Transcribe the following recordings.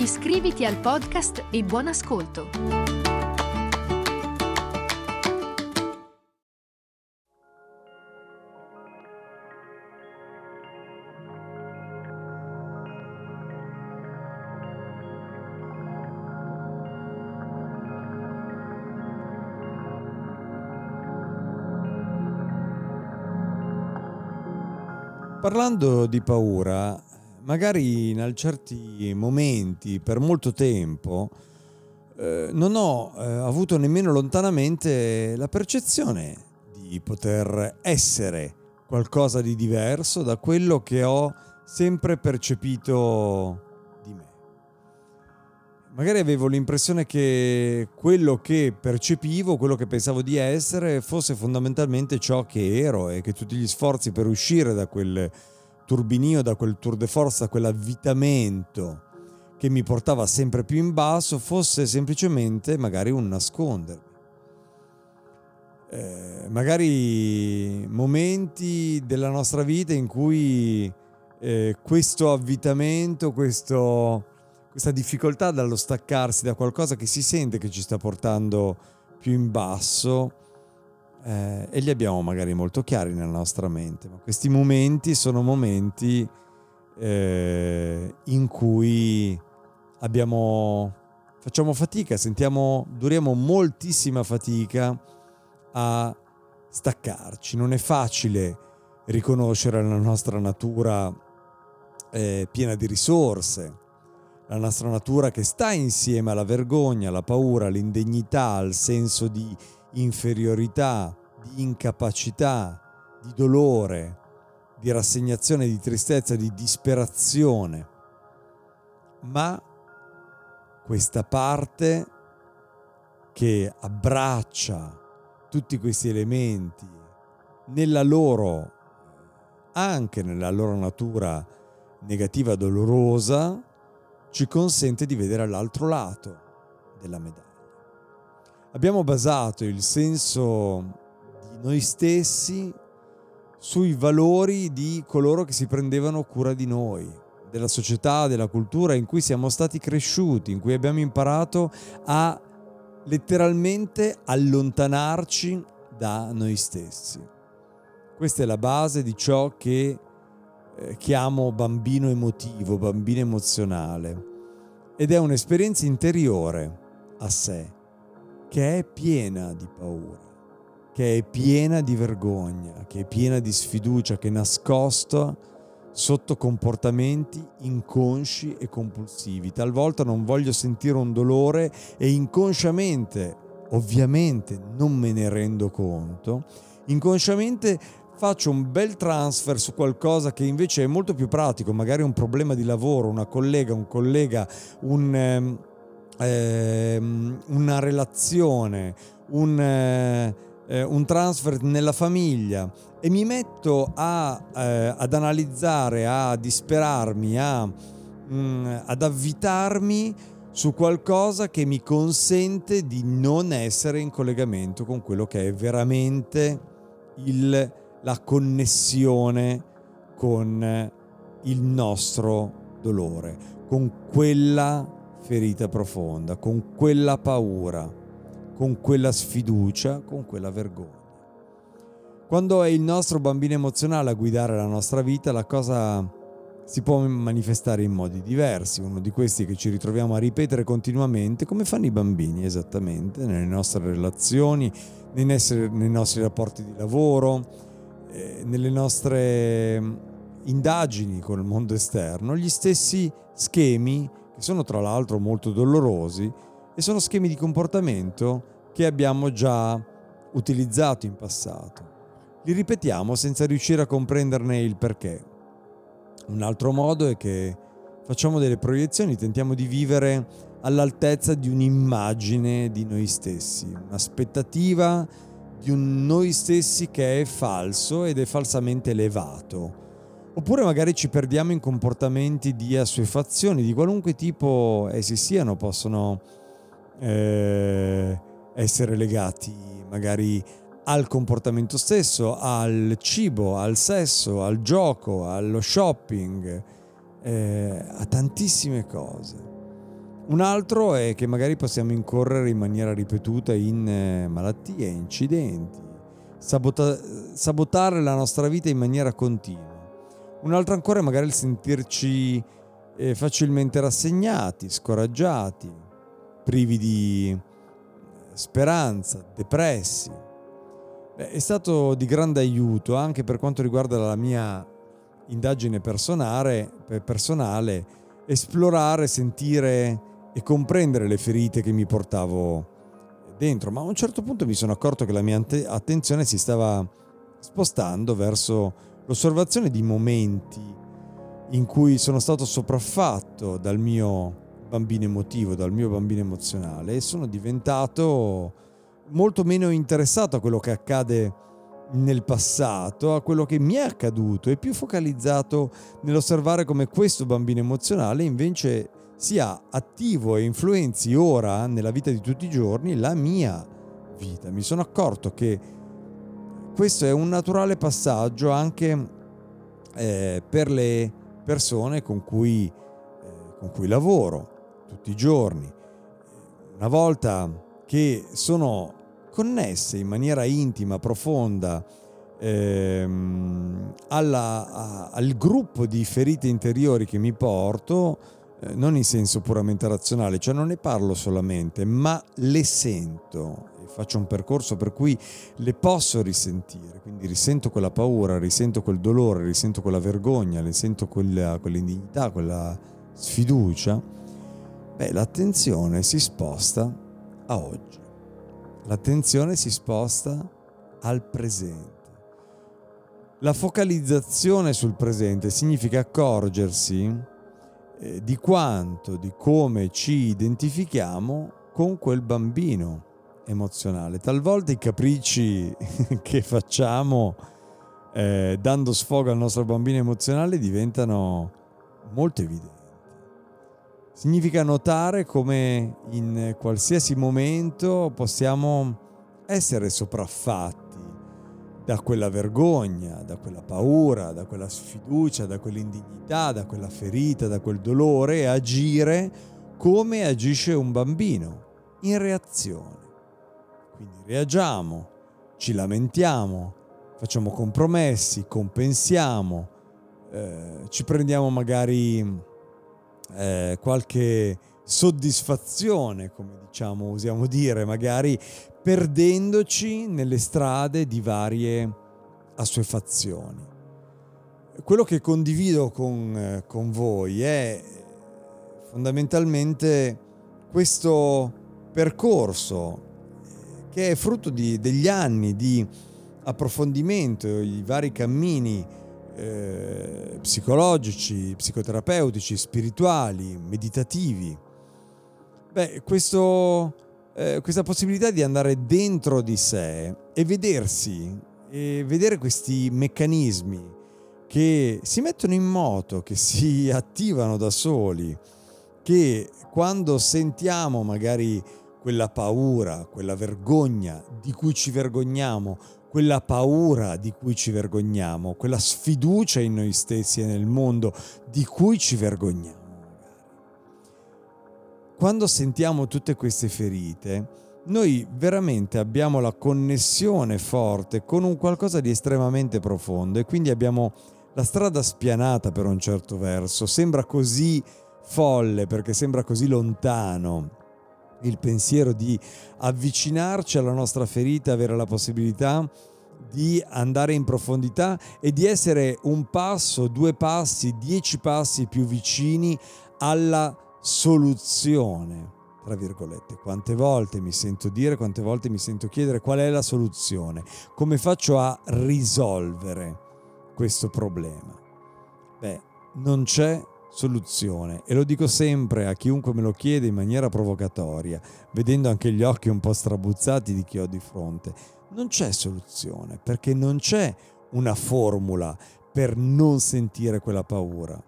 Iscriviti al podcast e buon ascolto! Parlando di paura, magari in certi momenti, per molto tempo, eh, non ho eh, avuto nemmeno lontanamente la percezione di poter essere qualcosa di diverso da quello che ho sempre percepito magari avevo l'impressione che quello che percepivo, quello che pensavo di essere, fosse fondamentalmente ciò che ero e che tutti gli sforzi per uscire da quel turbinio, da quel tour de force, da quell'avvitamento che mi portava sempre più in basso, fosse semplicemente magari un nascondermi. Eh, magari momenti della nostra vita in cui eh, questo avvitamento, questo questa difficoltà dallo staccarsi da qualcosa che si sente che ci sta portando più in basso eh, e li abbiamo magari molto chiari nella nostra mente, ma questi momenti sono momenti eh, in cui abbiamo, facciamo fatica, sentiamo, duriamo moltissima fatica a staccarci, non è facile riconoscere la nostra natura eh, piena di risorse, la nostra natura che sta insieme alla vergogna, alla paura, all'indegnità, al senso di inferiorità, di incapacità, di dolore, di rassegnazione, di tristezza, di disperazione. Ma questa parte che abbraccia tutti questi elementi nella loro, anche nella loro natura negativa dolorosa, ci consente di vedere l'altro lato della medaglia. Abbiamo basato il senso di noi stessi sui valori di coloro che si prendevano cura di noi, della società, della cultura in cui siamo stati cresciuti, in cui abbiamo imparato a letteralmente allontanarci da noi stessi. Questa è la base di ciò che eh, chiamo bambino emotivo, bambino emozionale. Ed è un'esperienza interiore a sé, che è piena di paura, che è piena di vergogna, che è piena di sfiducia, che è nascosta sotto comportamenti inconsci e compulsivi. Talvolta non voglio sentire un dolore e inconsciamente, ovviamente non me ne rendo conto, inconsciamente faccio un bel transfer su qualcosa che invece è molto più pratico, magari un problema di lavoro, una collega, un collega, un, ehm, ehm una relazione, un, eh, eh, un, transfer nella famiglia e mi metto a, eh, ad analizzare, a disperarmi, a, mh, mm, ad avvitarmi su qualcosa che mi consente di non essere in collegamento con quello che è veramente il la connessione con il nostro dolore, con quella ferita profonda, con quella paura, con quella sfiducia, con quella vergogna. Quando è il nostro bambino emozionale a guidare la nostra vita, la cosa si può manifestare in modi diversi, uno di questi che ci ritroviamo a ripetere continuamente, come fanno i bambini esattamente, nelle nostre relazioni, nei nostri, nei nostri rapporti di lavoro, eh, nelle nostre mm, indagini con il mondo esterno gli stessi schemi, che sono tra l'altro molto dolorosi, e sono schemi di comportamento che abbiamo già utilizzato in passato. Li ripetiamo senza riuscire a comprenderne il perché. Un altro modo è che facciamo delle proiezioni, tentiamo di vivere all'altezza di un'immagine di noi stessi, un'aspettativa di un noi stessi che è falso ed è falsamente elevato. Oppure magari ci perdiamo in comportamenti di assuefazione di qualunque tipo essi siano, possono eh, essere legati magari al comportamento stesso, al cibo, al sesso, al gioco, allo shopping, eh, a tantissime cose. Un altro è che magari possiamo incorrere in maniera ripetuta in eh, malattie, incidenti, sabota- sabotare la nostra vita in maniera continua. Un altro ancora è magari il sentirci eh, facilmente rassegnati, scoraggiati, privi di eh, speranza, depressi. Beh, è stato di grande aiuto anche per quanto riguarda la mia indagine personale, personale esplorare, sentire e comprendere le ferite che mi portavo dentro, ma a un certo punto mi sono accorto che la mia attenzione si stava spostando verso l'osservazione di momenti in cui sono stato sopraffatto dal mio bambino emotivo, dal mio bambino emozionale e sono diventato molto meno interessato a quello che accade nel passato, a quello che mi è accaduto e più focalizzato nell'osservare come questo bambino emozionale invece sia attivo e influenzi ora nella vita di tutti i giorni la mia vita. Mi sono accorto che questo è un naturale passaggio anche eh, per le persone con cui, eh, con cui lavoro tutti i giorni. Una volta che sono connesse in maniera intima, profonda, ehm, alla, a, al gruppo di ferite interiori che mi porto, eh, non in senso puramente razionale, cioè non ne parlo solamente, ma le sento faccio un percorso per cui le posso risentire, quindi risento quella paura, risento quel dolore, risento quella vergogna, risento quella, quell'indignità, quella sfiducia, beh, l'attenzione si sposta a oggi, l'attenzione si sposta al presente. La focalizzazione sul presente significa accorgersi eh, di quanto, di come ci identifichiamo con quel bambino emozionale. Talvolta i capricci che facciamo eh, dando sfogo al nostro bambino emozionale diventano molto evidenti. Significa notare come in qualsiasi momento possiamo essere sopraffatti da quella vergogna, da quella paura, da quella sfiducia, da quell'indignità, da quella ferita, da quel dolore e agire come agisce un bambino, in reazione. Quindi reagiamo, ci lamentiamo, facciamo compromessi, compensiamo, eh, ci prendiamo magari eh, qualche soddisfazione, come diciamo, usiamo dire, magari perdendoci nelle strade di varie assuefazioni. Quello che condivido con, eh, con voi è fondamentalmente questo percorso che è frutto di, degli anni di approfondimento, i vari cammini eh, psicologici, psicoterapeutici, spirituali, meditativi. Beh, questo eh, questa possibilità di andare dentro di sé e vedersi e vedere questi meccanismi che si mettono in moto, che si attivano da soli, che quando sentiamo magari quella paura, quella vergogna di cui ci vergogniamo, quella paura di cui ci vergogniamo, quella sfiducia in noi stessi e nel mondo di cui ci vergogniamo quando sentiamo tutte queste ferite, noi veramente abbiamo la connessione forte con un qualcosa di estremamente profondo e quindi abbiamo la strada spianata per un certo verso. Sembra così folle perché sembra così lontano il pensiero di avvicinarci alla nostra ferita, avere la possibilità di andare in profondità e di essere un passo, due passi, dieci passi più vicini alla soluzione, tra virgolette. Quante volte mi sento dire, quante volte mi sento chiedere qual è la soluzione, come faccio a risolvere questo problema. Beh, non c'è soluzione e lo dico sempre a chiunque me lo chiede in maniera provocatoria, vedendo anche gli occhi un po' strabuzzati di chi ho di fronte. Non c'è soluzione perché non c'è una formula per non sentire quella paura.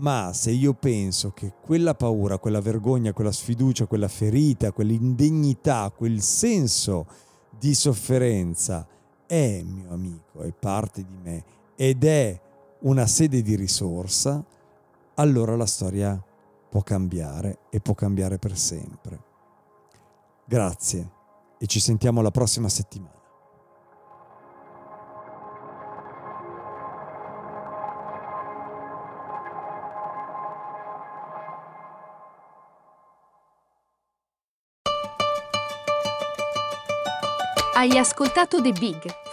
Ma se io penso che quella paura, quella vergogna, quella sfiducia, quella ferita, quell'indegnità, quel senso di sofferenza è mio amico, è parte di me ed è una sede di risorsa, allora la storia può cambiare e può cambiare per sempre. Grazie e ci sentiamo la prossima settimana. Hai ascoltato The Big